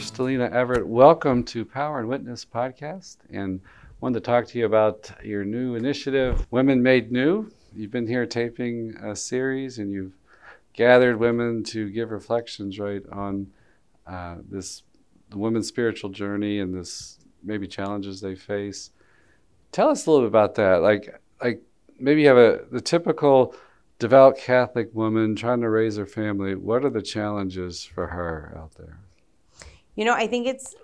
Crystalina Evert. Welcome to Power and Witness podcast. And wanted to talk to you about your new initiative, Women Made New. You've been here taping a series and you've gathered women to give reflections right on uh, this the women's spiritual journey and this maybe challenges they face. Tell us a little bit about that. Like like maybe you have a the typical devout Catholic woman trying to raise her family. What are the challenges for her out there? You know, I think it's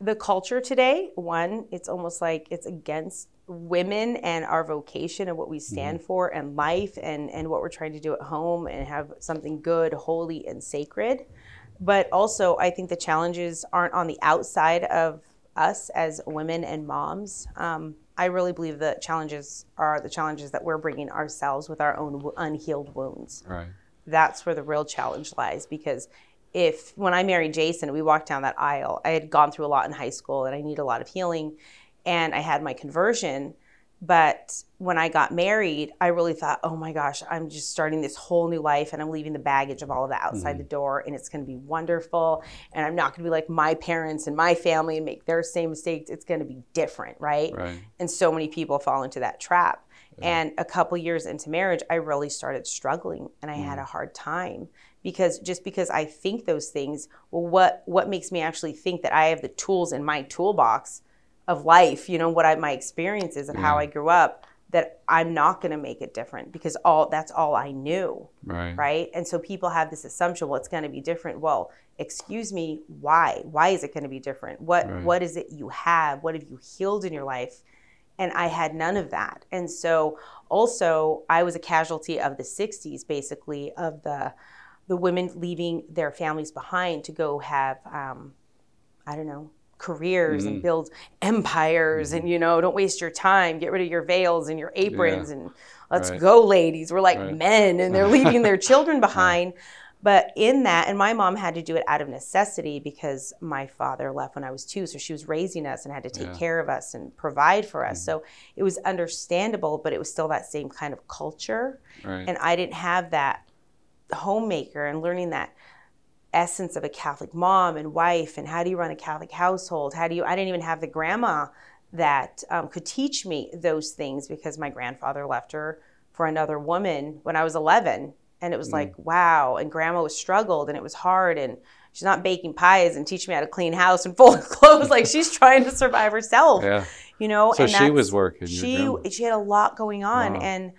the culture today. One, it's almost like it's against women and our vocation and what we stand mm-hmm. for and life and, and what we're trying to do at home and have something good, holy, and sacred. But also, I think the challenges aren't on the outside of us as women and moms. Um, I really believe the challenges are the challenges that we're bringing ourselves with our own unhealed wounds. Right. That's where the real challenge lies because if when I married Jason, we walked down that aisle, I had gone through a lot in high school and I need a lot of healing and I had my conversion but when I got married, I really thought, oh my gosh, I'm just starting this whole new life and I'm leaving the baggage of all of that outside mm-hmm. the door and it's going to be wonderful. And I'm not going to be like my parents and my family and make their same mistakes. It's going to be different, right? right? And so many people fall into that trap. Yeah. And a couple years into marriage, I really started struggling and I mm. had a hard time because just because I think those things, well, what what makes me actually think that I have the tools in my toolbox of life, you know, what I, my experiences and yeah. how I grew up, that I'm not going to make it different because all that's all I knew. Right. Right. And so people have this assumption, well, it's going to be different. Well, excuse me, why? Why is it going to be different? What right. What is it you have? What have you healed in your life? And I had none of that. And so also I was a casualty of the 60s, basically, of the the women leaving their families behind to go have um, I don't know, careers mm-hmm. and build empires mm-hmm. and you know don't waste your time get rid of your veils and your aprons yeah. and let's right. go ladies we're like right. men and they're leaving their children behind but in that and my mom had to do it out of necessity because my father left when i was two so she was raising us and had to take yeah. care of us and provide for us mm-hmm. so it was understandable but it was still that same kind of culture right. and i didn't have that homemaker and learning that essence of a Catholic mom and wife and how do you run a Catholic household? How do you, I didn't even have the grandma that um, could teach me those things because my grandfather left her for another woman when I was 11. And it was mm. like, wow. And grandma was struggled and it was hard. And she's not baking pies and teaching me how to clean house and fold clothes. like she's trying to survive herself, yeah. you know? So and she was working. She, she had a lot going on. Wow. And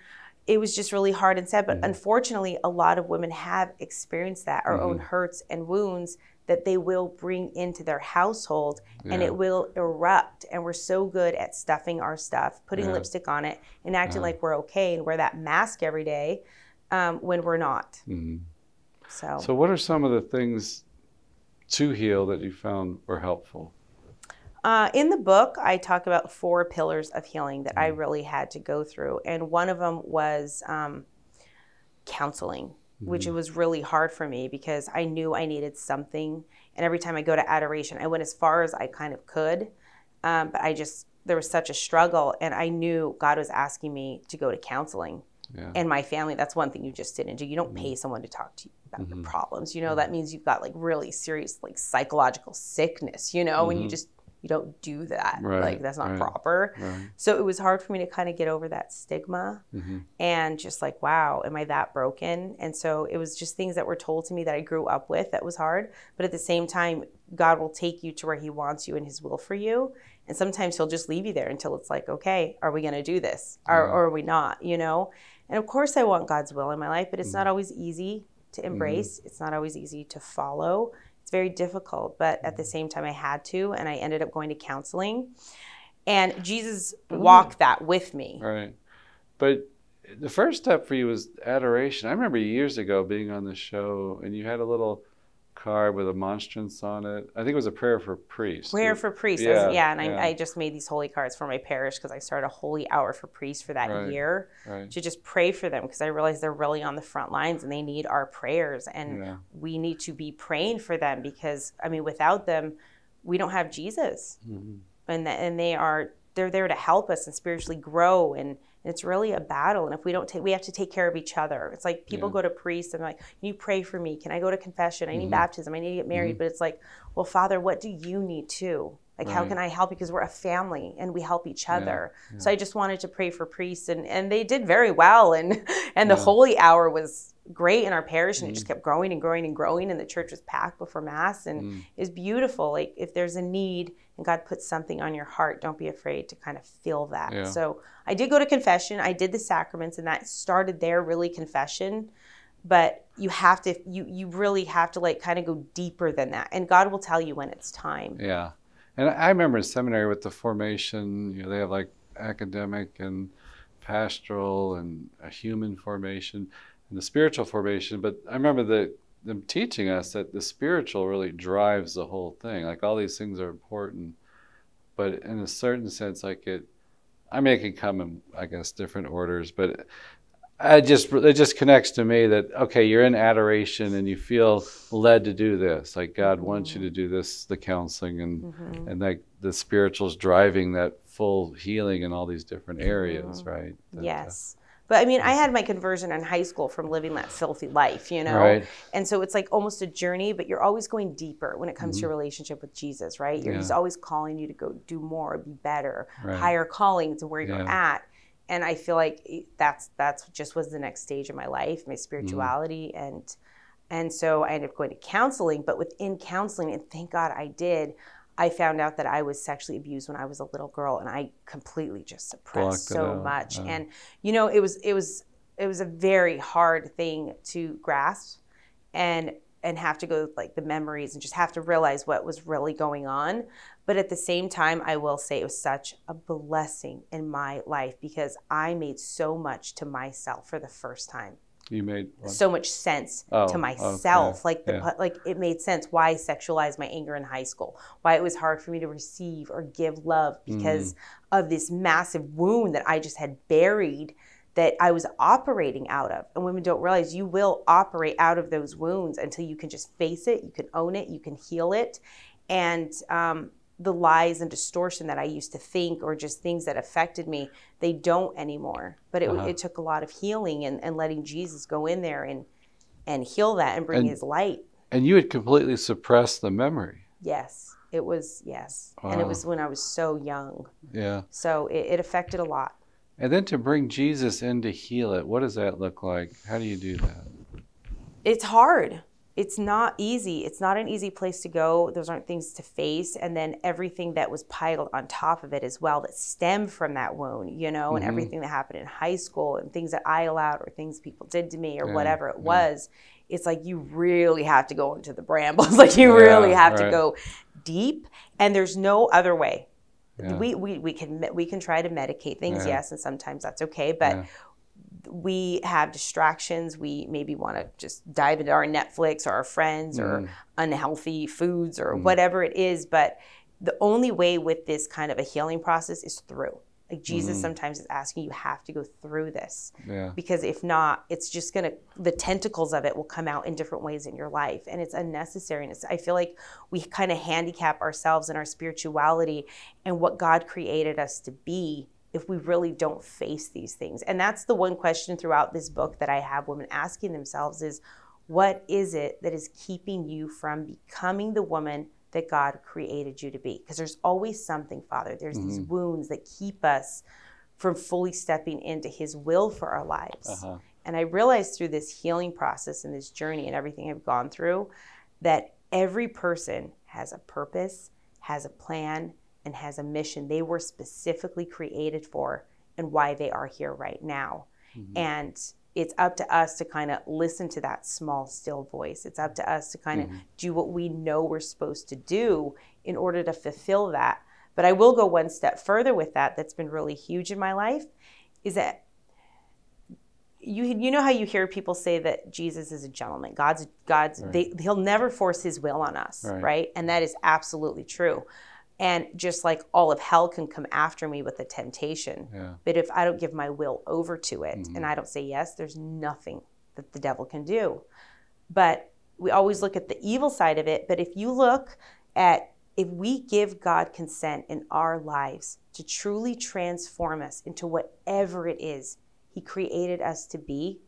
it was just really hard and sad. But mm-hmm. unfortunately, a lot of women have experienced that, our mm-hmm. own hurts and wounds that they will bring into their household yeah. and it will erupt. And we're so good at stuffing our stuff, putting yeah. lipstick on it, and acting like we're okay and wear that mask every day um, when we're not. Mm-hmm. So. so, what are some of the things to heal that you found were helpful? Uh, in the book, I talk about four pillars of healing that I mm. really had to go through, and one of them was um, counseling, mm-hmm. which it was really hard for me because I knew I needed something. And every time I go to adoration, I went as far as I kind of could, um, but I just there was such a struggle, and I knew God was asking me to go to counseling. Yeah. And my family, that's one thing you just didn't do. You don't mm-hmm. pay someone to talk to you about mm-hmm. your problems. You know, that means you've got like really serious like psychological sickness, you know, and you mm-hmm. just you don't do that. Right, like that's not right, proper. Right. So it was hard for me to kind of get over that stigma mm-hmm. and just like, wow, am I that broken? And so it was just things that were told to me that I grew up with that was hard. But at the same time, God will take you to where He wants you and His will for you. And sometimes He'll just leave you there until it's like, okay, are we going to do this? Or, or, are we not? You know? And of course, I want God's will in my life, but it's mm-hmm. not always easy to mm-hmm. embrace. Mm-hmm. It's not always easy to follow it's very difficult, but at the mm. same time, I had to, and I ended up going to counseling. And Jesus walked that with me. Right. But the first step for you was adoration. I remember years ago being on the show, and you had a little card with a monstrance on it. I think it was a prayer for priests. Prayer for priests. Yeah, was, yeah and yeah. I, I, just made these holy cards for my parish because I started a holy hour for priests for that right, year right. to just pray for them because I realized they're really on the front lines and they need our prayers and yeah. we need to be praying for them because I mean without them we don't have Jesus. Mm-hmm. And and they are they're there to help us and spiritually grow and it's really a battle. And if we don't take, we have to take care of each other. It's like people yeah. go to priests and like, you pray for me. Can I go to confession? I need mm-hmm. baptism. I need to get married. Mm-hmm. But it's like, well, Father, what do you need too? Like, right. how can I help? Because we're a family and we help each other. Yeah. Yeah. So I just wanted to pray for priests, and, and they did very well. And and the holy hour was great in our parish, and mm. it just mm. kept growing and growing and growing. And the church was packed before mass, and mm. it was beautiful. Like if there's a need and God puts something on your heart, don't be afraid to kind of feel that. Yeah. So I did go to confession. I did the sacraments, and that started there. Really, confession but you have to you you really have to like kind of go deeper than that and god will tell you when it's time yeah and I remember in seminary with the formation, you know, they have like academic and pastoral and a human formation and the spiritual formation. But I remember the, them teaching us that the spiritual really drives the whole thing. Like all these things are important, but in a certain sense, like it, I mean, it can come in, I guess, different orders, but I just it just connects to me that okay, you're in adoration and you feel led to do this. Like God mm-hmm. wants you to do this, the counseling and mm-hmm. and like the spiritual's driving that full healing in all these different areas, mm-hmm. right? That, uh, yes. But I mean, I had my conversion in high school from living that filthy life, you know? Right. And so it's like almost a journey, but you're always going deeper when it comes mm-hmm. to your relationship with Jesus, right? Yeah. He's always calling you to go do more, be better, right. higher calling to where yeah. you're at and I feel like that's that's just was the next stage of my life, my spirituality, mm. and and so I ended up going to counseling. But within counseling, and thank God I did, I found out that I was sexually abused when I was a little girl, and I completely just suppressed so much. And you know, it was it was it was a very hard thing to grasp, and and have to go like the memories and just have to realize what was really going on. But at the same time, I will say it was such a blessing in my life because I made so much to myself for the first time. You made what? so much sense oh, to myself. Okay. Like the yeah. like it made sense why I sexualized my anger in high school. Why it was hard for me to receive or give love because mm-hmm. of this massive wound that I just had buried that I was operating out of. And women don't realize you will operate out of those wounds until you can just face it, you can own it, you can heal it. And um, the lies and distortion that I used to think or just things that affected me, they don't anymore. But it, uh-huh. it took a lot of healing and, and letting Jesus go in there and, and heal that and bring and, his light. And you had completely suppressed the memory. Yes, it was, yes. Wow. And it was when I was so young. Yeah. So it, it affected a lot. And then to bring Jesus in to heal it, what does that look like? How do you do that? It's hard it's not easy. It's not an easy place to go. Those aren't things to face. And then everything that was piled on top of it as well that stemmed from that wound, you know, mm-hmm. and everything that happened in high school and things that I allowed or things people did to me or yeah, whatever it yeah. was. It's like you really have to go into the brambles. like you yeah, really have right. to go deep. And there's no other way. We, we, we can we can try to medicate things, yes, and sometimes that's okay. But we have distractions. We maybe want to just dive into our Netflix or our friends mm. or unhealthy foods or mm. whatever it is. But the only way with this kind of a healing process is through. Like Jesus mm. sometimes is asking you have to go through this. Yeah. Because if not, it's just gonna the tentacles of it will come out in different ways in your life. And it's unnecessary. And it's, I feel like we kind of handicap ourselves in our spirituality and what God created us to be if we really don't face these things. And that's the one question throughout this book that I have women asking themselves is what is it that is keeping you from becoming the woman that God created you to be? Because there's always something, Father. There's mm-hmm. these wounds that keep us from fully stepping into his will for our lives. Uh-huh. And I realized through this healing process and this journey and everything I've gone through that every person has a purpose, has a plan, and has a mission they were specifically created for and why they are here right now. Mm-hmm. And it's up to us to kind of listen to that small, still voice. It's up to us to kind of mm-hmm. do what we know we're supposed to do in order to fulfill that. But I will go one step further with that, that's been really huge in my life, is that you you know how you hear people say that Jesus is a gentleman. God's God's right. they, he'll never force his will on us, right. right? And that is absolutely true. And just like all of hell can come after me with a temptation. Yeah. But if I don't give my will over to it mm-hmm. and I don't say yes, there's nothing that the devil can do. But we always look at the evil side of it. But if you look at if we give God consent in our lives to truly transform us into whatever it is He created us to be,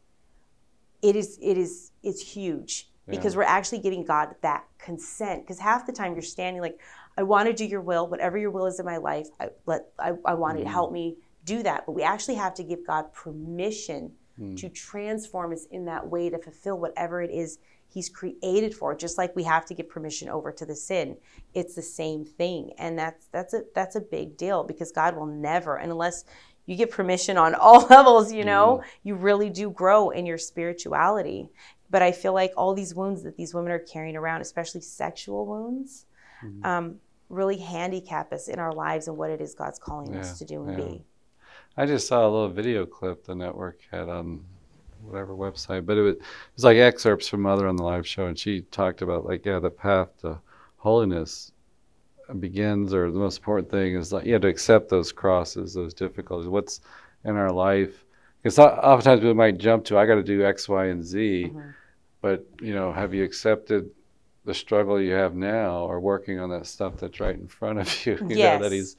it is it is it's huge yeah. because we're actually giving God that consent. Because half the time you're standing like, I want to do your will, whatever your will is in my life. I let I, I want mm. to help me do that. But we actually have to give God permission mm. to transform us in that way to fulfill whatever it is he's created for just like we have to give permission over to the sin it's the same thing and that's that's a that's a big deal because god will never unless you get permission on all levels you know mm. you really do grow in your spirituality but i feel like all these wounds that these women are carrying around especially sexual wounds mm. um, really handicap us in our lives and what it is god's calling yeah, us to do and yeah. be i just saw a little video clip the network had on whatever website, but it was, it was like excerpts from Mother on the live show, and she talked about like yeah, the path to holiness begins, or the most important thing is like you have to accept those crosses, those difficulties, what's in our life. Because oftentimes we might jump to I got to do X, Y, and Z, mm-hmm. but you know, have you accepted the struggle you have now, or working on that stuff that's right in front of you? you yes. know, that he's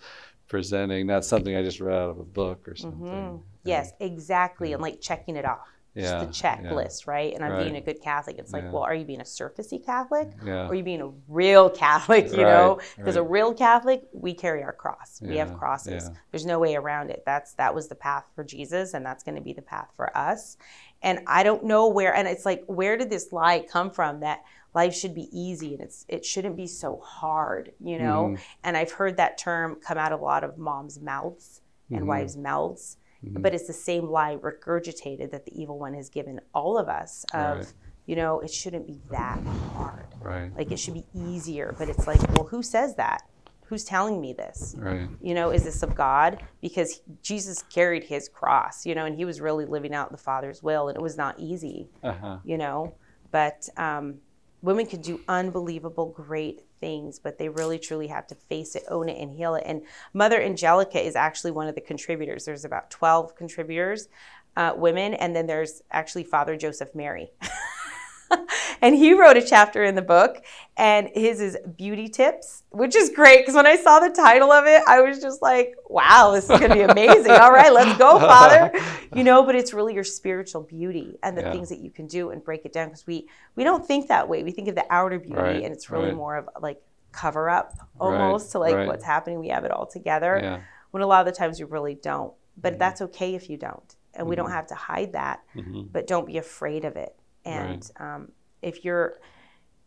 presenting. That's something I just read out of a book or something. Mm-hmm. Yes, exactly, yeah. and like checking it off yeah, just the checklist, yeah. right? And I'm right. being a good Catholic. It's like, yeah. well, are you being a surfacey Catholic? Yeah. Or are you being a real Catholic, you right, know? Because right. a real Catholic, we carry our cross. We have crosses. There's no way around it. That's that was the path for Jesus, and that's going to be the path for us. And I don't know where, and it's like, where did this lie come from that life should be easy and it's it shouldn't be so hard, you know? Mm-hmm. And I've heard that term come out of a lot of moms' mouths and mm-hmm. wives' mouths Mm-hmm. But it's the same lie regurgitated that the evil one has given all of us of, right. you know, it shouldn't be that hard. Right. Like it should be easier. But it's like, well, who says that? Who's telling me this? Right. You know, is this of God? Because Jesus carried his cross, you know, and he was really living out the Father's will, and it was not easy, uh-huh. you know. But um, women can do unbelievable, great things, but they really truly have to face it, own it, and heal it. And Mother Angelica is actually one of the contributors. There's about 12 contributors, uh, women, and then there's actually Father Joseph Mary. and he wrote a chapter in the book, and his is beauty tips, which is great because when I saw the title of it, I was just like, wow, this is going to be amazing. All right, let's go, Father. You know, but it's really your spiritual beauty and the yeah. things that you can do and break it down because we we don't think that way. We think of the outer beauty, right. and it's really right. more of like cover up almost right. to like what's happening. We have it all together. Yeah. When a lot of the times we really don't. But mm-hmm. that's okay if you don't, and mm-hmm. we don't mm-hmm. have to hide that. Mm-hmm. But don't be afraid of it and right. um, if you're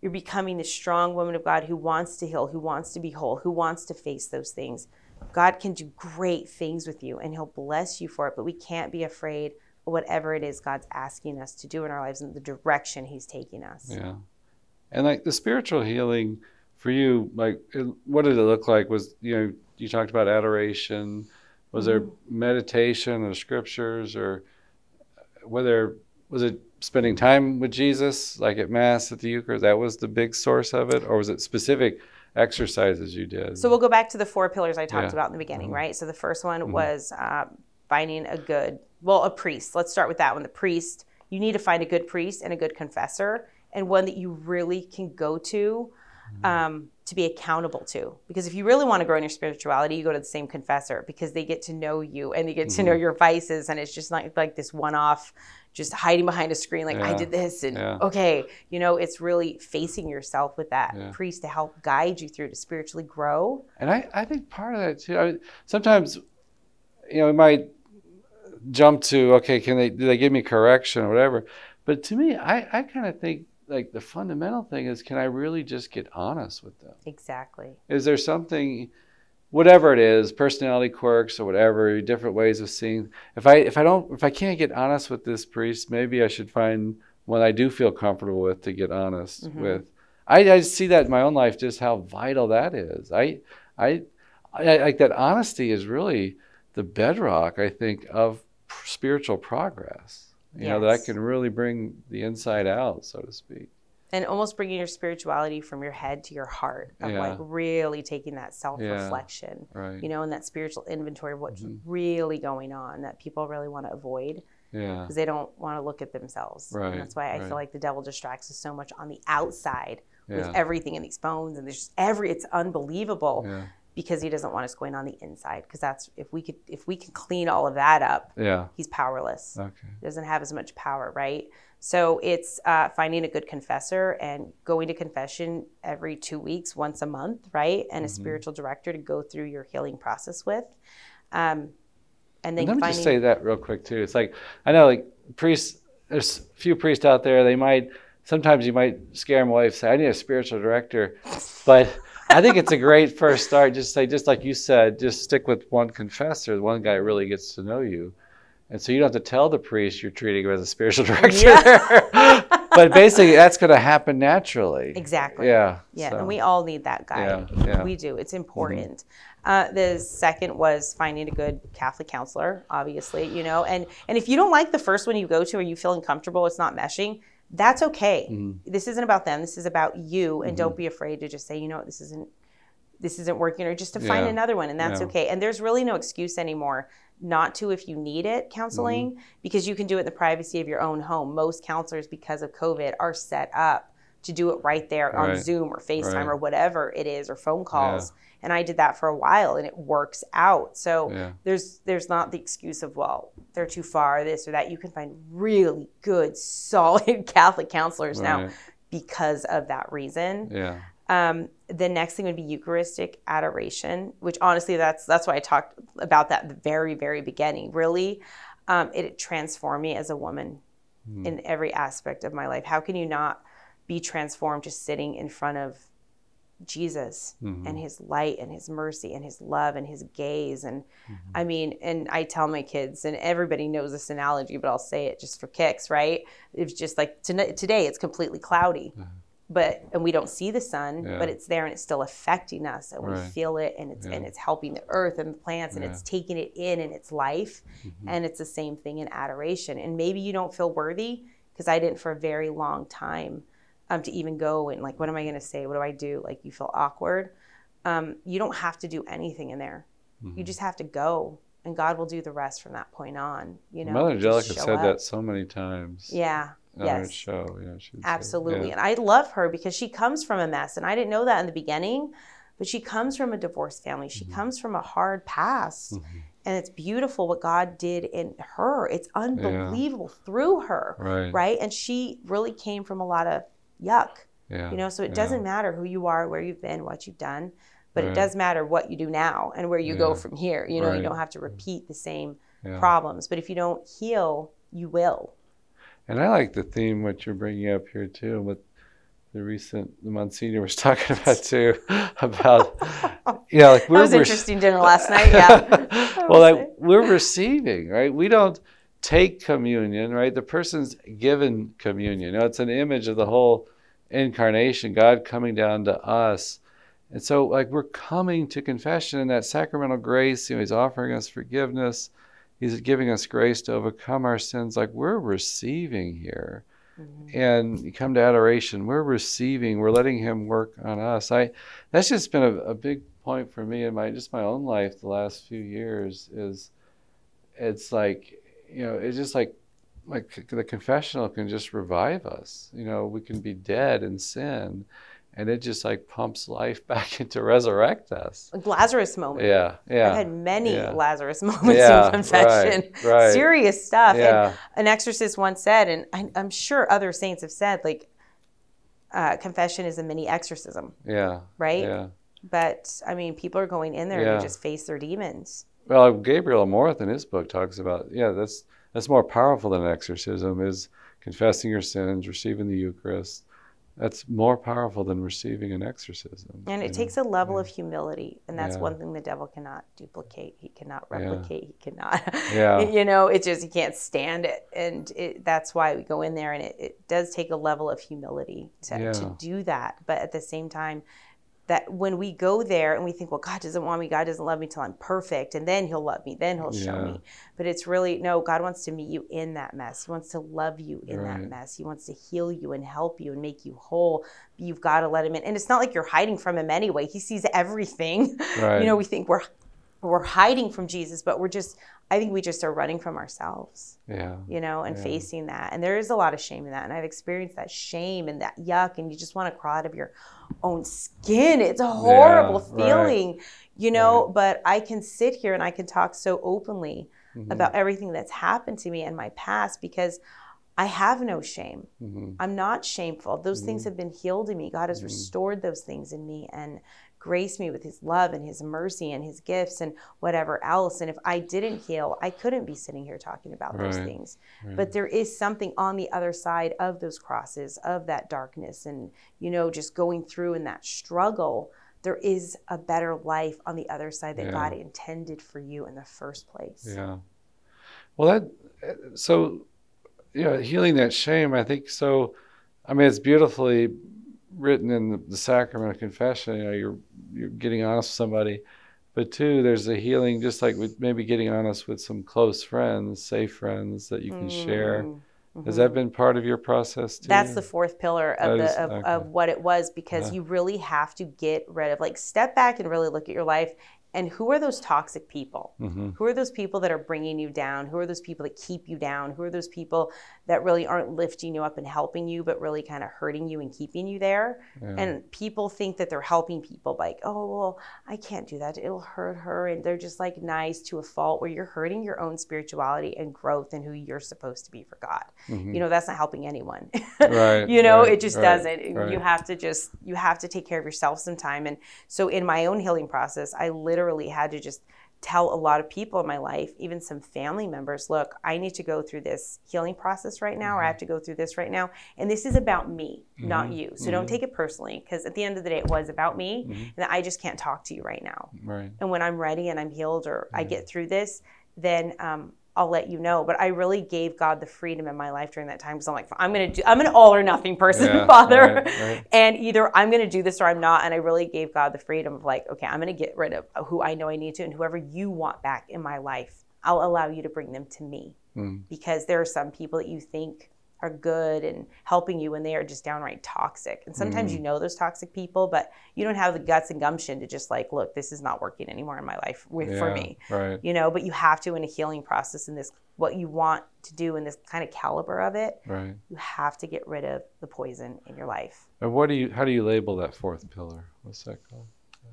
you're becoming the strong woman of God who wants to heal, who wants to be whole, who wants to face those things, God can do great things with you and He'll bless you for it. But we can't be afraid of whatever it is God's asking us to do in our lives and the direction He's taking us. Yeah. And like the spiritual healing for you, like it, what did it look like? Was, you know, you talked about adoration. Was mm-hmm. there meditation or scriptures or whether was it spending time with Jesus, like at Mass, at the Eucharist? That was the big source of it, or was it specific exercises you did? So we'll go back to the four pillars I talked yeah. about in the beginning, mm-hmm. right? So the first one mm-hmm. was uh, finding a good, well, a priest. Let's start with that one. The priest, you need to find a good priest and a good confessor, and one that you really can go to. Mm-hmm. Um, to be accountable to. Because if you really want to grow in your spirituality, you go to the same confessor because they get to know you and they get mm-hmm. to know your vices. And it's just not like this one off just hiding behind a screen like yeah. i did this and yeah. okay you know it's really facing yourself with that yeah. priest to help guide you through to spiritually grow and i, I think part of that too I mean, sometimes you know it might jump to okay can they do they give me correction or whatever but to me i, I kind of think like the fundamental thing is can i really just get honest with them exactly is there something whatever it is, personality quirks or whatever, different ways of seeing. If I if I don't if I can't get honest with this priest, maybe I should find one I do feel comfortable with to get honest mm-hmm. with. I, I see that in my own life, just how vital that is. I, I, I like that honesty is really the bedrock, I think, of spiritual progress. You yes. know, that can really bring the inside out, so to speak and almost bringing your spirituality from your head to your heart of yeah. like really taking that self-reflection yeah, right. you know and that spiritual inventory of what's mm-hmm. really going on that people really want to avoid yeah because they don't want to look at themselves right and that's why i right. feel like the devil distracts us so much on the outside yeah. with everything in these phones and there's just every it's unbelievable yeah. Because he doesn't want us going on the inside because that's if we could if we can clean all of that up yeah he's powerless okay he doesn't have as much power right so it's uh, finding a good confessor and going to confession every two weeks once a month right and a Mhm. spiritual director to go through your healing process with um, and then let me finding just say that real quick too. It's like I know like priests. There's a few priests out there. They might sometimes you might scare them away. Say I need a spiritual director, but I think it's a great first start. Just say just like you said, just stick with one confessor. One guy really gets to know you, and so you don't have to tell the priest you're treating him as a spiritual director. Yeah. but basically, that's going to happen naturally. exactly Yeah. Yeah, so, and we all need that guy. Yeah, yeah. Mm-hmm. We do. It's important. Uh, the second was finding a good Catholic counselor, obviously, you know. And and if you don't like the first one you go to or you feel uncomfortable, it's not meshing, that's okay. Mhm. This isn't about them. This is about you. And Mm-hmm. don't be afraid to just say, you know what, this isn't this isn't working or just to find Yeah. another one and that's Yeah. okay. And there's really no excuse anymore not to if you need it counseling Mm-hmm. because you can do it in the privacy of your own home. Most counselors because of COVID are set up to do it right there on Right. Zoom or FaceTime Right. or whatever it is or phone calls. And I did that for a while and it works out. So Yeah. there's there's not the excuse of well, they're too far, this or that. You can find really good, solid Catholic counselors now because of that reason. Yeah. Um, the next thing would be Eucharistic adoration, which honestly, that's that's why I talked about that at the very, very beginning. Really, um, it transformed me as a woman Hmm. in every aspect of my life. How can you not be transformed just sitting in front of Jesus Mhm. and His light and His mercy and His love and His gaze? And Mm-hmm. I mean, and I tell my kids, and everybody knows this analogy, but I'll say it just for kicks, right? It's just like to, today, it's completely cloudy but and we don't see the sun Yeah. but it's there and it's still affecting us and we feel it and it's Yeah. and it's helping the earth and the plants and Yeah. it's taking it in in its life Mm-hmm. and it's the same thing in adoration and maybe you don't feel worthy because i didn't for a very long time um, to even go and like what am i going to say what do i do like you feel awkward um, you don't have to do anything in there Mm-hmm. you just have to go and god will do the rest from that point on you know Mother Angelica said up. that so many times. yeah on her yes show. Yeah, would say- Absolutely. yeah. And I love her because she comes from a mess. And I didn't know that in the beginning, but she comes from a divorced family. She Mm-hmm. comes from a hard past. And it's beautiful what God did in her. It's unbelievable through her. Right. Right. And she really came from a lot of yuck. Yeah. You know, so it doesn't matter who you are, where you've been, what you've done, but Right. it does matter what you do now and where you go from here. You know, Right. you don't have to repeat the same problems. But if you don't heal, you will. And I like the theme what you're bringing up here too, with the recent the Monsignor was talking about too, about yeah, like we're was rec- interesting dinner last night. Yeah. well, like we're receiving, right? We don't take communion, right? The person's given communion. You know, it's an image of the whole incarnation, God coming down to us. And so, like, we're coming to confession in that sacramental grace. You know, He's offering us forgiveness. He's giving us grace to overcome our sins. Like, we're receiving here. Mhm. And you come to adoration, we're receiving, we're letting Him work on us. I that's just been a, a big point for me in my just my own life the last few years is it's like you know it's just like like the confessional can just revive us you know we can be dead in sin and it just like pumps life back into resurrect us Like Lazarus moment. yeah yeah I've had many yeah. Lazarus moments Yeah, in confession. right, right. Serious stuff. yeah And an exorcist once said, and I, I'm sure other saints have said, like, uh, confession is a mini exorcism, yeah right? yeah But I mean, people are going in there Yeah. to just face their demons. Well, Gabriel Amorth in his book talks about yeah, that's that's more powerful than exorcism is confessing your sins, receiving the Eucharist. That's more powerful than receiving an exorcism. And it know? takes a level of humility. And that's Yeah. one thing the devil cannot duplicate. He cannot Yeah. replicate. He cannot. Yeah. you know, it just, he can't stand it. And it, that's why we go in there. And it, it does take a level of humility to, Yeah. to do that. But at the same time, that when we go there and we think, well, God doesn't want me, God doesn't love me till I'm perfect, and then He'll love me, then He'll show Yeah. me. But it's really no, God wants to meet you in that mess. He wants to love you in that mess. He wants to heal you and help you and make you whole. You've got to let Him in. And it's not like you're hiding from Him anyway. He sees everything. Right. You know, we think we're we're hiding from Jesus, but we're just I think we just are running from ourselves. Yeah. You know, and yeah. facing that. And there is a lot of shame in that. And I've experienced that shame and that yuck and you just want to crawl out of your own skin. It's a horrible yeah, feeling. Right. You know, right. but I can sit here and I can talk so openly mm-hmm. about everything that's happened to me in my past because I have no shame. Mm-hmm. I'm not shameful. Those mm-hmm. things have been healed in me. God has mm-hmm. restored those things in me and graced me with his love and his mercy and his gifts and whatever else. And if I didn't heal, I couldn't be sitting here talking about right. those things. Right. But there is something on the other side of those crosses, of that darkness, and, you know, just going through in that struggle. There is a better life on the other side that yeah. God intended for you in the first place. Yeah. Well, that, uh, so, you know, healing that shame, I think so. I mean, it's beautifully written in the, the, sacrament of confession. You know, you're you're getting honest with somebody, but two, there's a healing, just like with maybe getting honest with some close friends, safe friends that you can mm. share. Mm-hmm. Has that been part of your process too? That's the fourth pillar of that the is, of, okay. of, what it was because yeah. you really have to get rid of like step back and really look at your life and who are those toxic people? Mm-hmm. Who are those people that are bringing you down? Who are those people that keep you down? Who are those people that really aren't lifting you up and helping you, but really kind of hurting you and keeping you there? Yeah. And people think that they're helping people, like, oh, well, I can't do that. It'll hurt her. And they're just like nice to a fault where you're hurting your own spirituality and growth and who you're supposed to be for God. Mm-hmm. You know, that's not helping anyone. right, you know, right, it just right, doesn't. You have to just, you have to take care of yourself sometime. And so in my own healing process, I literally literally had to just tell a lot of people in my life, even some family members, look, I need to go through this healing process right now, mm-hmm. or I have mm-hmm. to go through this right now. And this is about me, mm-hmm. not you. So mm-hmm. don't take it personally, because at the end of the day, it was about me, mm-hmm. and I just can't talk to you right now. Right. And when I'm ready and I'm healed or I get through this, then um, I'll let you know. But I really gave God the freedom in my life during that time because I'm like, I'm gonna do, I'm an all or nothing person, yeah, Father, right, right. and either I'm gonna do this or I'm not. And I really gave God the freedom of like, okay, I'm gonna get rid of who I know I need to, and whoever you want back in my life, I'll allow you to bring them to me, mm. because there are some people that you think are good and helping you when they are just downright toxic. And sometimes mm. you know those toxic people, but you don't have the guts and gumption to just like, look, this is not working anymore in my life with, yeah, for me. Right. You know, but you have to in a healing process in this what you want to do in this kind of caliber of it. Right. You have to get rid of the poison in your life. And what do you how do you label that fourth pillar? What's that called?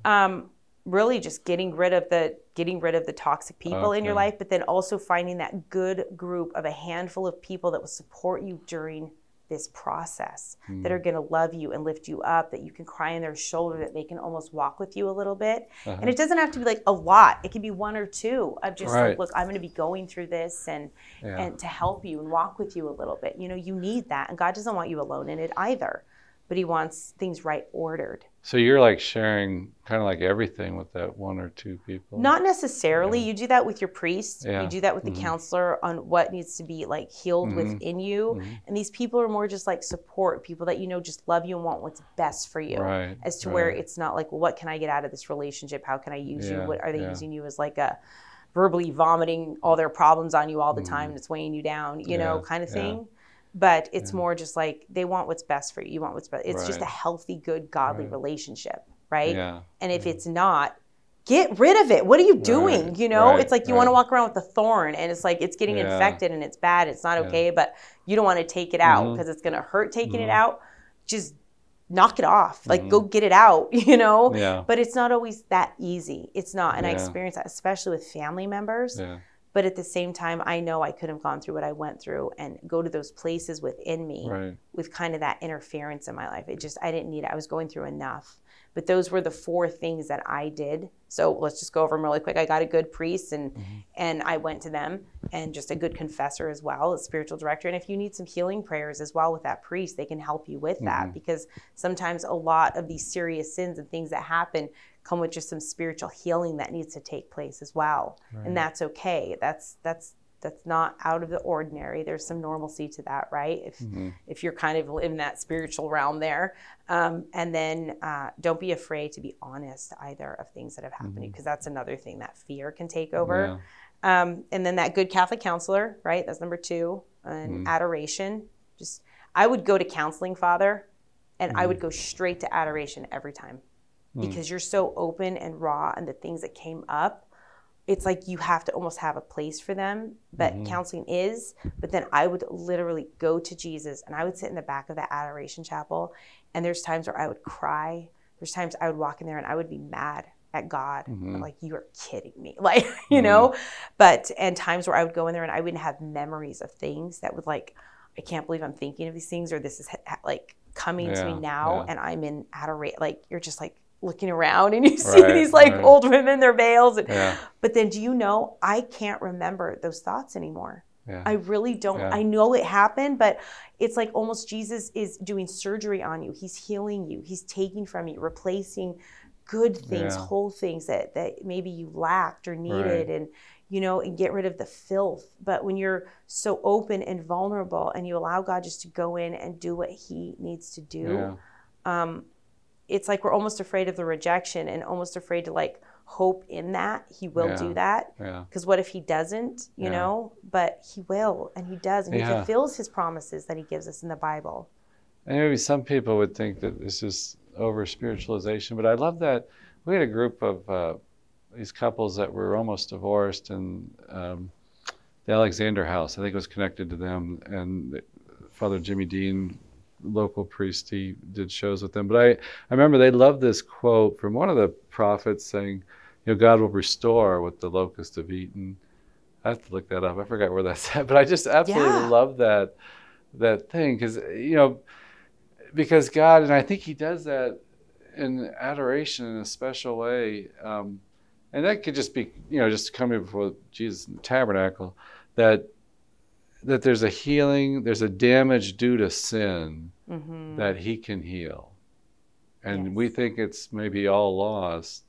Um really just getting rid of the getting rid of the toxic people okay. in your life but then also finding that good group of a handful of people that will support you during this process mm. that are going to love you and lift you up that you can cry on their shoulder that they can almost walk with you a little bit uh-huh. and it doesn't have to be like a lot it can be one or two of just right. like look i'm going to be going through this and yeah. and to help you and walk with you a little bit you know you need that and god doesn't want you alone in it either but he wants things right ordered. So you're like sharing kind of like everything with that one or two people? Not necessarily. Yeah. You do that with your priest. Yeah. You do that with mm-hmm. the counselor on what needs to be like healed mm-hmm. within you. Mm-hmm. And these people are more just like support people that you know just love you and want what's best for you. Right. As to right. where it's not like, well, what can I get out of this relationship? How can I use yeah. you? What are they using you as like a verbally vomiting all their problems on you all the time and mm-hmm. it's weighing you down, you know, kind of thing but it's yeah. more just like they want what's best for you. You want what's best. It's right. just a healthy, good, godly right. relationship, right? Yeah. And if yeah. it's not, get rid of it. What are you doing? Right. You know, it's like you want to walk around with a thorn and it's like it's getting yeah. infected and it's bad. It's not okay, but you don't want to take it out because mm-hmm. it's going to hurt taking mm-hmm. it out. Just knock it off. Like mm-hmm. go get it out, you know? Yeah. But it's not always that easy. It's not. And I experience that especially with family members. Yeah but at the same time i know i could have gone through what i went through and go to those places within me right. with kind of that interference in my life. It just i didn't need it. I was going through enough. But those were the four things that i did. So let's just go over them really quick. I got a good priest and mm-hmm. and i went to them and just a good confessor as well a spiritual director and if you need some healing prayers as well with that priest they can help you with that mm-hmm. because sometimes a lot of these serious sins and things that happen come with just some spiritual healing that needs to take place as well right. and that's okay that's that's that's not out of the ordinary there's some normalcy to that right if mm-hmm. if you're kind of in that spiritual realm there um, and then uh, don't be afraid to be honest either of things that have happened because mm-hmm. that's another thing that fear can take over yeah. Um, and then that good catholic counselor right that's number two and mm-hmm. adoration just i would go to counseling father and i would mm-hmm. go straight to adoration every time Hmm. because you're so open and raw and the things that came up it's like you have to almost have a place for them but mm-hmm. counseling is but then i would literally go to jesus and i would sit in the back of that adoration chapel and there's times where i would cry there's times i would walk in there and i would be mad at god mm-hmm. like you are kidding me like you mm-hmm. know but and times where i would go in there and i wouldn't have memories of things that would like i can't believe i'm thinking of these things or this is like coming yeah, to me now yeah. and i'm in adoration like you're just like looking around and you see right, these like right. old women, their veils. And, yeah. But then do you know, I can't remember those thoughts anymore. Yeah. I really don't. Yeah. I know it happened, but it's like almost Jesus is doing surgery on you. He's healing you. He's taking from you, replacing good things, whole things that that maybe you lacked or needed, right. and you know, and get rid of the filth. But when you're so open and vulnerable, and you allow God just to go in and do what He needs to do, um, it's like we're almost afraid of the rejection and almost afraid to like hope in that he will yeah. do that because yeah. what if he doesn't you yeah. know but he will and he does and he fulfills his promises that he gives us in the bible and maybe some people would think that this is over spiritualization but i love that we had a group of uh, these couples that were almost divorced and um, the alexander house i think was connected to them and father jimmy dean local priest. He did shows with them. But I, I remember they loved this quote from one of the prophets saying, you know, God will restore what the locusts have eaten. I have to look that up. I forgot where that's at. But I just absolutely yeah. love that that thing because you know because God and I think He does that in adoration in a special way. Um, and that could just be you know just coming before Jesus in the tabernacle that that there's a healing, there's a damage due to sin mm-hmm. that he can heal. And yes. we think it's maybe all lost,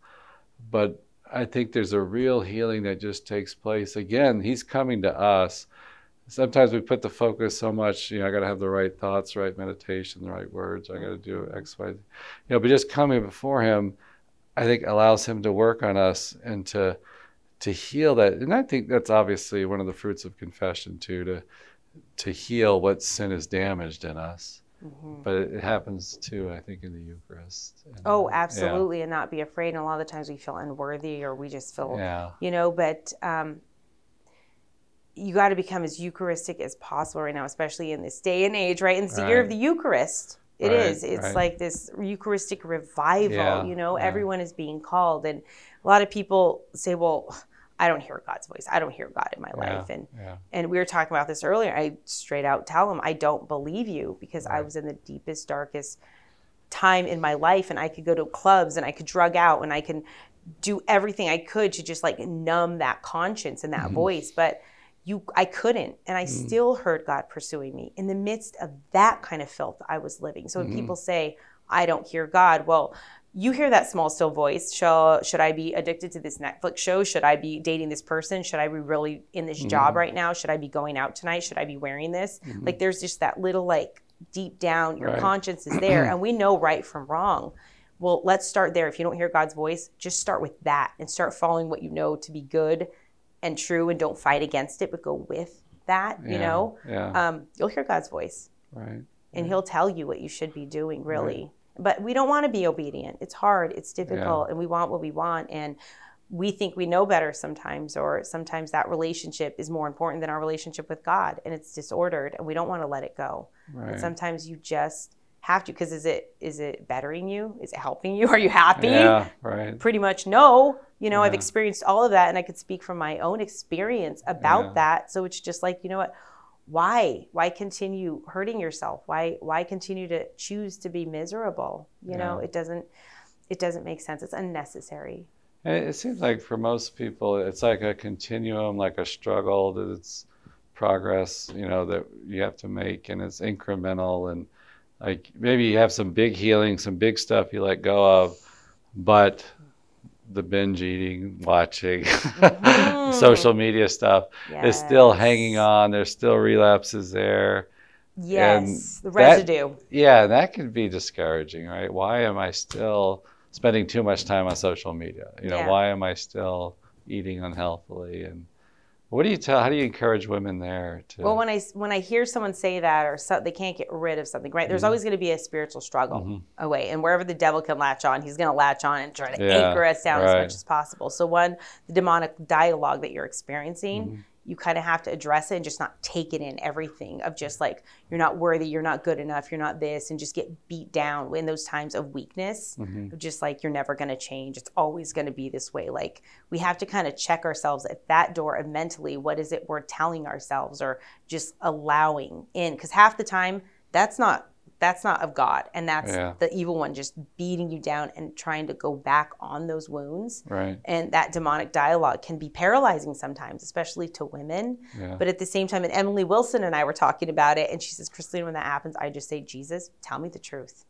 but I think there's a real healing that just takes place. Again, he's coming to us. Sometimes we put the focus so much, you know, I got to have the right thoughts, right meditation, the right words. I got to do X, Y, you know. But just coming before Him, I think allows Him to work on us and to to heal that and i think that's obviously one of the fruits of confession too to to heal what sin has damaged in us mm-hmm. but it, happens too i think in the eucharist and, oh absolutely yeah. and not be afraid and a lot of the times we feel unworthy or we just feel yeah. you know but um, you got to become as eucharistic as possible right now especially in this day and age right and it's the right. year of the eucharist It right, is. It's right. like this Eucharistic revival. Yeah, you know, yeah. everyone is being called, and a lot of people say, "Well, I don't hear God's voice. I don't hear God in my yeah, life. And and we were talking about this earlier. I straight out tell them, I don't believe you because. I was in the deepest, darkest time in my life, and I could go to clubs and I could drug out and I can do everything I could to just like numb that conscience and that mm-hmm. voice, but you I couldn't and I mm. still heard God pursuing me in the midst of that kind of filth I was living. So when mm-hmm. people say I don't hear God, well, you hear that small still voice should, should i be addicted to this netflix show should i be dating this person should i be really in this mm-hmm. job right now should i be going out tonight should i be wearing this mm-hmm. like there's just that little like deep down your right. conscience is there and we know right from wrong well let's start there if you don't hear god's voice just start with that and start following what you know to be good and true and don't fight against it but go with that yeah. you know yeah. um, you'll hear god's voice right and right. he'll tell you what you should be doing really right but we don't want to be obedient. It's hard, it's difficult, yeah. and we want what we want. And we think we know better sometimes, or sometimes that relationship is more important than our relationship with God, and it's disordered, and we don't want to let it go. Right. And sometimes you just have to, because is it is it bettering you? Is it helping you? Are you happy? Yeah, right. Pretty much no. You know, yeah. I've experienced all of that, and I could speak from my own experience about yeah. that. So it's just like, you know what? why why continue hurting yourself why why continue to choose to be miserable you yeah. know it doesn't it doesn't make sense it's unnecessary it seems like for most people it's like a continuum like a struggle that it's progress you know that you have to make and it's incremental and like maybe you have some big healing some big stuff you let go of but the binge eating, watching, mm-hmm. social media stuff yes. is still hanging on. There's still relapses there. Yes, and the residue. That, yeah, that can be discouraging, right? Why am I still spending too much time on social media? You know, yeah. why am I still eating unhealthily? And What do you tell? How do you encourage women there? To... Well, when I when I hear someone say that, or so, they can't get rid of something, right? There's mm-hmm. always going to be a spiritual struggle mm-hmm. away, and wherever the devil can latch on, he's going to latch on and try to yeah, anchor us down right. as much as possible. So, one, the demonic dialogue that you're experiencing. Mm-hmm you kind of have to address it and just not take it in everything of just like you're not worthy you're not good enough you're not this and just get beat down in those times of weakness mm-hmm. of just like you're never going to change. It's always going to be this way. Like we have to kind of check ourselves at that door of mentally what is it we're telling ourselves or just allowing in? Because half the time that's not that's not of God. And that's yeah. the evil one just beating you down and trying to go back on those wounds. Right. And that demonic dialogue can be paralyzing sometimes, especially to women. Yeah. But at the same time, and Emily Wilson and I were talking about it, and she says, Christine, when that happens, I just say, Jesus, tell me the truth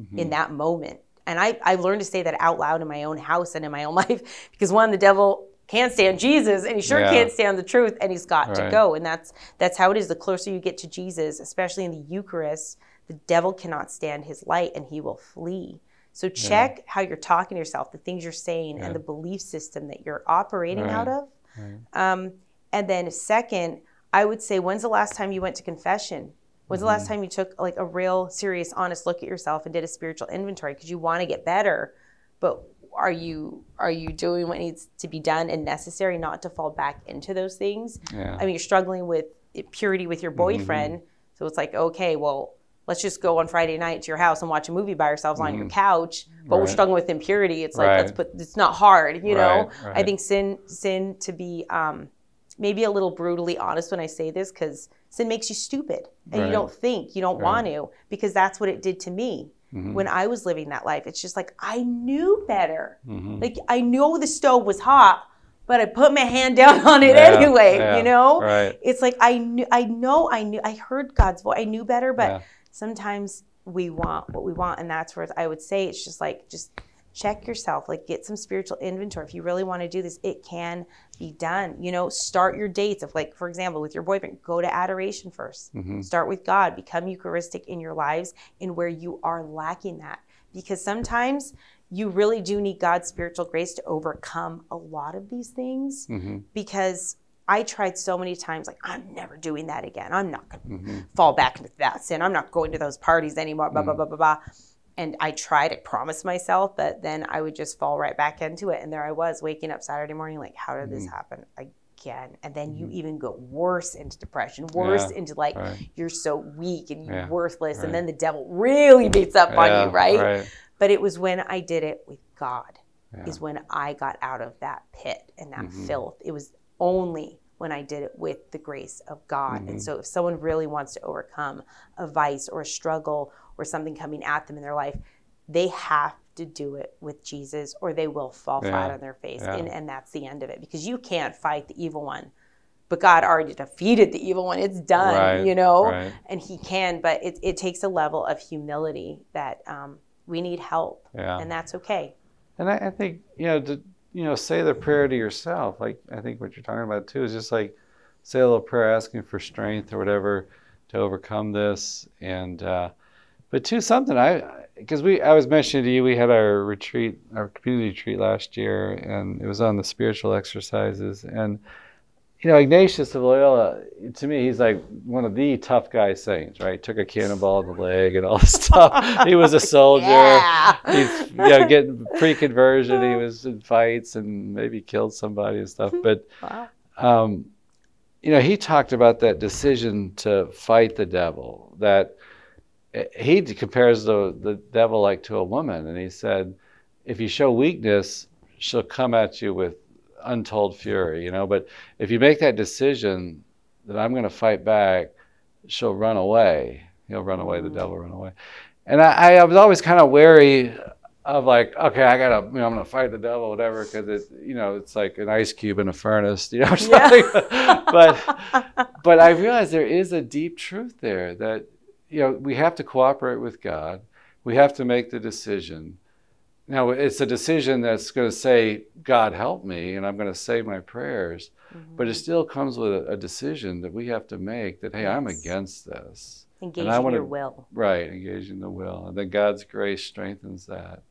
mm-hmm. in that moment. And I, I learned to say that out loud in my own house and in my own life because one, the devil can't stand Jesus and he sure yeah. can't stand the truth and he's got right. to go. And that's that's how it is. The closer you get to Jesus, especially in the Eucharist, the devil cannot stand his light and he will flee. So check yeah. how you're talking to yourself, the things you're saying, yeah. and the belief system that you're operating right. out of. Right. Um, and then second, I would say, when's the last time you went to confession? When's mm-hmm. the last mm-hmm. time you took like a real serious, honest look at yourself and did a spiritual inventory? Because you want to get better, but are you are you doing what needs to be done and necessary not to fall back into those things? Yeah. I mean, you're struggling with purity with your mm-hmm. boyfriend, mm-hmm. so it's like, okay, well, let's just go on Friday night to your house and watch a movie by ourselves mm-hmm. on your mm-hmm. couch. But right. we're struggling with impurity. It's like right. let's put. It's not hard, you know. Right. I think sin sin to be um, maybe a little brutally honest when I say this because sin makes you stupid and you don't think you don't want to because that's what it did to me. Mm-hmm. When I was living that life, it's just like I knew better. Mm-hmm. Like I knew the stove was hot, but I put my hand down on it yeah, anyway. Yeah, you know, right. it's like I knew, I know, I knew, I heard God's voice. I knew better, but yeah sometimes we want what we want and that's where i would say it's just like just check yourself like get some spiritual inventory. If you really want to do this it can be done you know? Start your dates of like for example with your boyfriend go to adoration 1st mm-hmm. start with god. Become eucharistic in your lives in where you are lacking that. Because sometimes you really do need god's spiritual grace to overcome a lot of these things mm-hmm. because I tried so many times, like, I'm never doing that again. I'm not going to mm-hmm. fall back into that sin. I'm not going to those parties anymore, blah, mm-hmm. blah, blah, blah, blah. And I tried, I promised myself, but then I would just fall right back into it. And there I was waking up Saturday morning, like, how did mm-hmm. this happen again? And then you mm-hmm. even go worse into depression, worse yeah, into like, right. you're so weak and you're yeah, worthless. Right. And then the devil really beats up yeah, on you, right? right? But it was when I did it with God, is when I got out of that pit and that mm-hmm. filth. It was only when I did it with the grace of God. Mm-hmm. And so, if someone really wants to overcome a vice or a struggle or something coming at them in their life, they have to do it with Jesus or they will fall yeah. flat on their face. Yeah. And, and that's the end of it because you can't fight the evil one. But God already defeated the evil one. It's done, right, you know? Right. And He can, but it, it takes a level of humility that um, we need help. Yeah. And that's okay. And I, I think, you know, to, you know, say the prayer to yourself. Like I think what you're talking about too is just like say a little prayer asking for strength or whatever to overcome this. And uh, but too something I because we I was mentioning to you we had our retreat our community retreat last year and it was on the spiritual exercises and you know, Ignatius of Loyola, to me, he's like one of the tough guy saints, right? Took a cannonball in the leg and all this stuff. he was a soldier. Yeah. He's, you know, getting pre-conversion. He was in fights and maybe killed somebody and stuff. But, wow. um, you know, he talked about that decision to fight the devil. That he compares the the devil like to a woman, and he said, if you show weakness, she'll come at you with untold fury, you know. But if you make that decision that I'm going to fight back, she'll run away. He'll run away. The devil run away. And I, I was always kind of wary of like, okay, I gotta, you know, I'm gonna fight the devil, whatever, because it, you know, it's like an ice cube in a furnace, you know, yeah. but, but I realized there is a deep truth there that, you know, we have to cooperate with God. We have to make the decision. Now, it's a decision that's going to say, God help me, and I'm going to say my prayers. Mm-hmm. But it still comes with a, a, decision that we have to make that, hey, yes. I'm against this. Engage in your will. Right, engaging the will. And then God's grace strengthens that.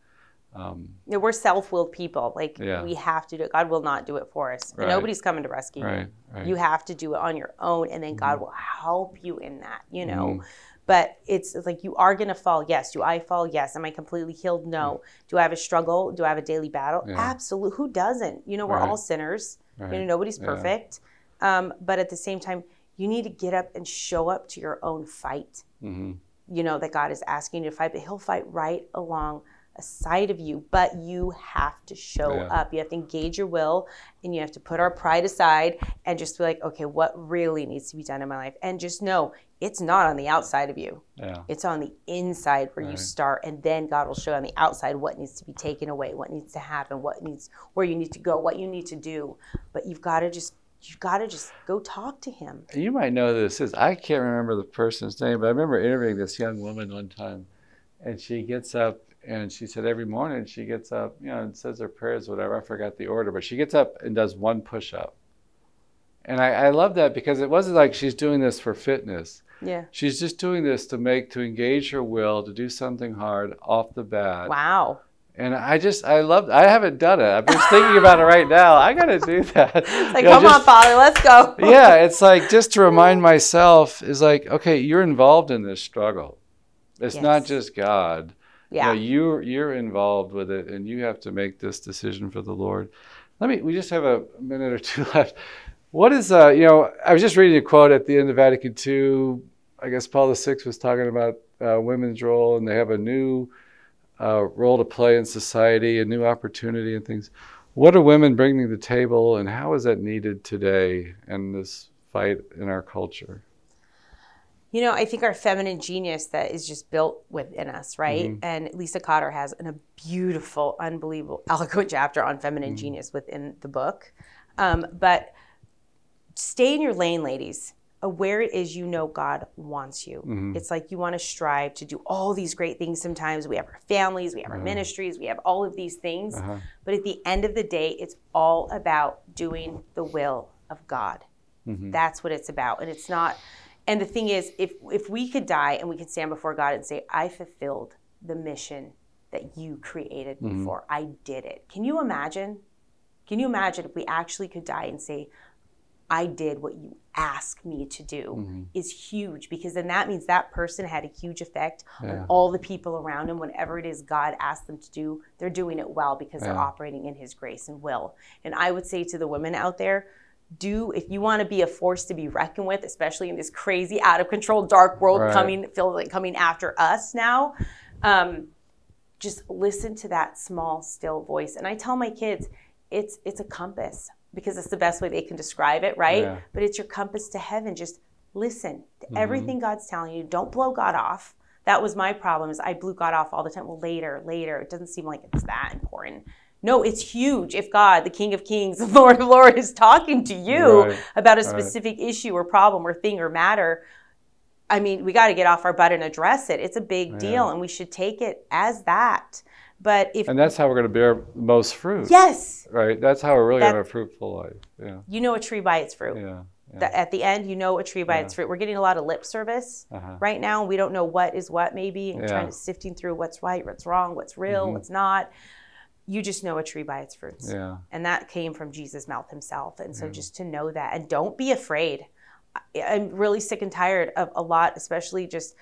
Um, you know, we're self-willed people. Like yeah. we have to do it. God will not do it for us. Right. Nobody's coming to rescue right. you. Right. You have to do it on your own, and then mm-hmm. God will help you in that. You know. Mm-hmm. But it's, it's, like you are going to fall. Yes. Do I fall? Yes. Am I completely healed? No. Mm-hmm. Do I have a struggle? Do I have a daily battle? Yeah. Absolutely. Who doesn't? You know, we're all sinners. You know, nobody's perfect. Yeah. Um, but at the same time, you need to get up and show up to your own fight. Mm-hmm. You know that God is asking you to fight, but He'll fight right along a side of you, but you have to show yeah. up. You have to engage your will and you have to put our pride aside and just be like, okay, what really needs to be done in my life? And just know it's not on the outside of you. Yeah. It's on the inside where right. you start and then God will show on the outside what needs to be taken away, what needs to happen, what needs where you need to go, what you need to do. But you've got to just you've got to just go talk to him. You might know this is. I can't remember the person's name, but I remember interviewing this young woman one time and she gets up and she said every morning she gets up, you know, and says her prayers, whatever. I forgot the order, but she gets up and does one push up. And I, I love that because it wasn't like she's doing this for fitness. Yeah. She's just doing this to make, to engage her will, to do something hard off the bat. Wow. And I just, I love, I haven't done it. I'm just thinking about it right now. I got to do that. It's like, you know, come just, on, Father, let's go. yeah. It's like, just to remind myself is like, okay, you're involved in this struggle. It's yes. not just God. Yeah. You know, you're, you're involved with it and you have to make this decision for the Lord. Let me, we just have a minute or two left. What is, uh, you know, I was just reading a quote at the end of Vatican II. I guess Paul VI was talking about uh, women's role and they have a new uh, role to play in society, a new opportunity and things. What are women bringing to the table and how is that needed today in this fight in our culture? You know, I think our feminine genius that is just built within us, right? Mm-hmm. And Lisa Cotter has an, a beautiful, unbelievable, eloquent chapter on feminine mm-hmm. genius within the book. Um, but stay in your lane, ladies. Where it is you know God wants you. Mm-hmm. It's like you want to strive to do all these great things sometimes. We have our families, we have our uh-huh. ministries, we have all of these things. Uh-huh. But at the end of the day, it's all about doing the will of God. Mm-hmm. That's what it's about. And it's not and the thing is, if if we could die and we could stand before God and say, I fulfilled the mission that you created me mm-hmm. for. I did it. Can you imagine? Can you imagine if we actually could die and say, I did what you asked me to do mm-hmm. is huge because then that means that person had a huge effect yeah. on all the people around him. Whatever it is God asked them to do, they're doing it well because yeah. they're operating in His grace and will. And I would say to the women out there, do if you want to be a force to be reckoned with, especially in this crazy, out of control, dark world right. coming, feel like coming after us now. Um, just listen to that small, still voice. And I tell my kids, it's it's a compass because it's the best way they can describe it, right? Yeah. But it's your compass to heaven. Just listen to mm-hmm. everything God's telling you. Don't blow God off. That was my problem. Is I blew God off all the time. Well, later, later. It doesn't seem like it's that important. No, it's huge if God, the King of Kings, the Lord of Lords, is talking to you right. about a specific right. issue or problem or thing or matter. I mean, we got to get off our butt and address it. It's a big yeah. deal, and we should take it as that. But if and that's how we're going to bear most fruit. Yes. Right. That's how we're really going to have a fruitful life. Yeah. You know a tree by its fruit. Yeah. yeah. At the end, you know a tree by yeah. its fruit. We're getting a lot of lip service uh-huh. right now. and We don't know what is what, maybe, and yeah. trying to sifting through what's right, what's wrong, what's real, mm-hmm. what's not you just know a tree by its fruits. Yeah. And that came from Jesus' mouth himself. And so just to know that and don't be afraid. I'm really sick and tired of a lot, especially just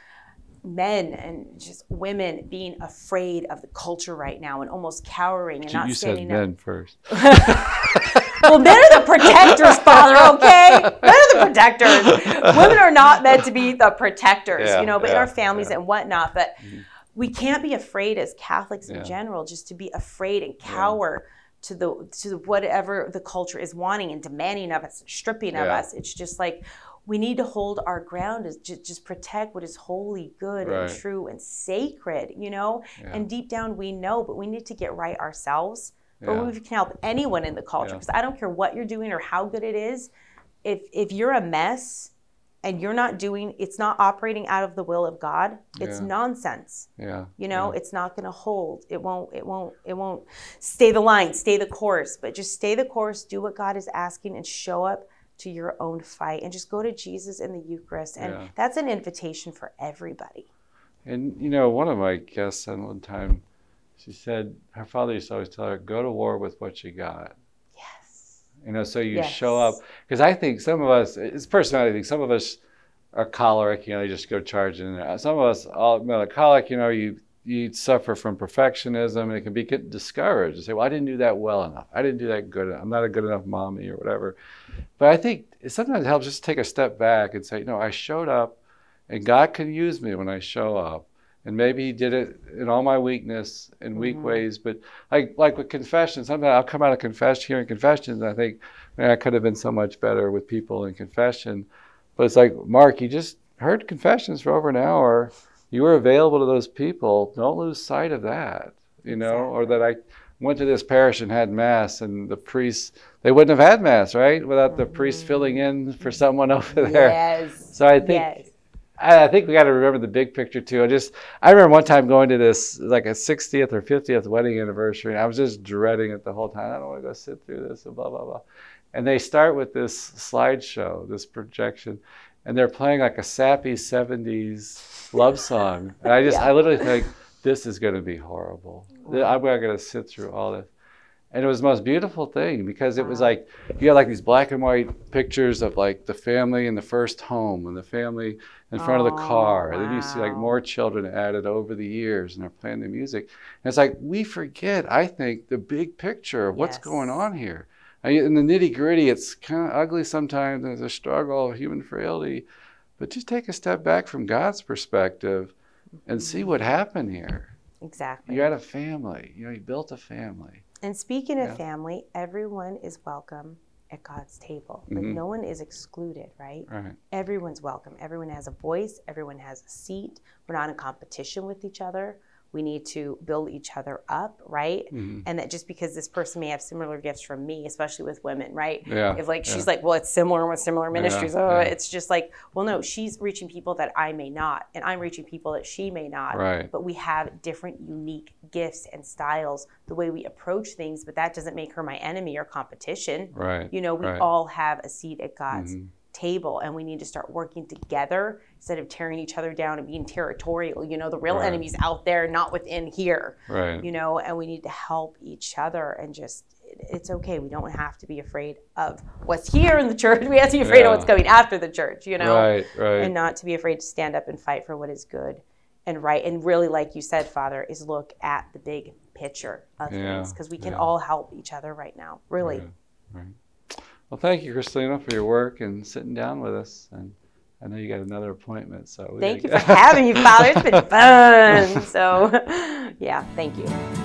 men and just women being afraid of the culture right now and almost cowering and not you standing said men first. well, men are the protectors, Father. Okay, men are the protectors. Women are not meant to be the protectors, yeah, you know. But yeah, in our families yeah. and whatnot, but. Mm-hmm we can't be afraid as Catholics in general just to be afraid and cower to the to whatever the culture is wanting and demanding of us, stripping of us. It's just like we need to hold our ground is just, just protect what is holy, good, right. and true and sacred, you know? And deep down we know, but we need to get right ourselves. But we can help anyone in the culture because I don't care what you're doing or how good it is. If if you're a mess, and you're not doing it's not operating out of the will of god it's yeah. nonsense yeah you know yeah. it's not going to hold it won't it won't it won't stay the line stay the course but just stay the course do what god is asking and show up to your own fight and just go to jesus in the eucharist and yeah. that's an invitation for everybody and you know one of my guests at one time She said her father used to always tell her, "Go to war with what you got." Yes. You know, so you yes. show up because I think some of us, it's personality. Think some of us are choleric. You know, you just go charging. Some of us, all melancholic. You know, you you suffer from perfectionism and it can be get discouraged and say, well, I didn't do that well enough. I didn't do that good enough. I'm not a good enough mommy or whatever. But I think it sometimes helps just take a step back and say, no, I showed up and God can use me when I show up. And maybe he did it in all my weakness in weak mm-hmm. ways. But like like with confession, sometimes I'll come out of confession hearing confessions and I think, man, I could have been so much better with people in confession. But it's like, Mark, you just heard confessions for over an hour you were available to those people. Don't lose sight of that, you know, exactly. or that I went to this parish and had mass and the priests they wouldn't have had mass right without the priest mm-hmm. filling in for someone over there yes. so i think yes. I, I, think we got to remember the big picture too i just i remember one time going to this like a 60th or 50th wedding anniversary and i was just dreading it the whole time i don't want to go sit through this and blah blah blah and they start with this slideshow this projection and they're playing like a sappy 70s love song. And I just, yeah. I literally think, this is going to be horrible. I'm not going to sit through all this. And it was the most beautiful thing because it was like, you had like these black and white pictures of like the family in the first home and the family in front oh, of the car. Wow. And then you see like more children added over the years and they're playing the music. And it's like, we forget, I think, the big picture of what's yes. going on here in the nitty gritty, it's kind of ugly sometimes. There's a struggle, of human frailty, but just take a step back from God's perspective and see what happened here. Exactly. You had a family. You know, you built a family. And speaking of family, everyone is welcome at God's table. Like mm-hmm. no one is excluded, right? Right. Everyone's welcome. Everyone has a voice. Everyone has a seat. We're not in competition with each other we need to build each other up right mm-hmm. and that just because this person may have similar gifts from me especially with women right yeah, if like yeah. she's like well it's similar with similar ministries yeah, oh yeah. it's just like well no she's reaching people that i may not and i'm reaching people that she may not right. but we have different unique gifts and styles the way we approach things but that doesn't make her my enemy or competition right you know we right. all have a seat at god's mm-hmm table and we need to start working together instead of tearing each other down and being territorial you know the real right. enemy's out there not within here right you know and we need to help each other and just it's okay we don't have to be afraid of what's here in the church we have to be afraid yeah. of what's coming after the church you know right right and not to be afraid to stand up and fight for what is good and right and really like you said father is look at the big picture of yeah. things because we can yeah. all help each other right now really right. Well, thank you, Christina, for your work and sitting down with us. And I know you got another appointment, so thank you for having me, Father. It's been fun. So, yeah, thank you.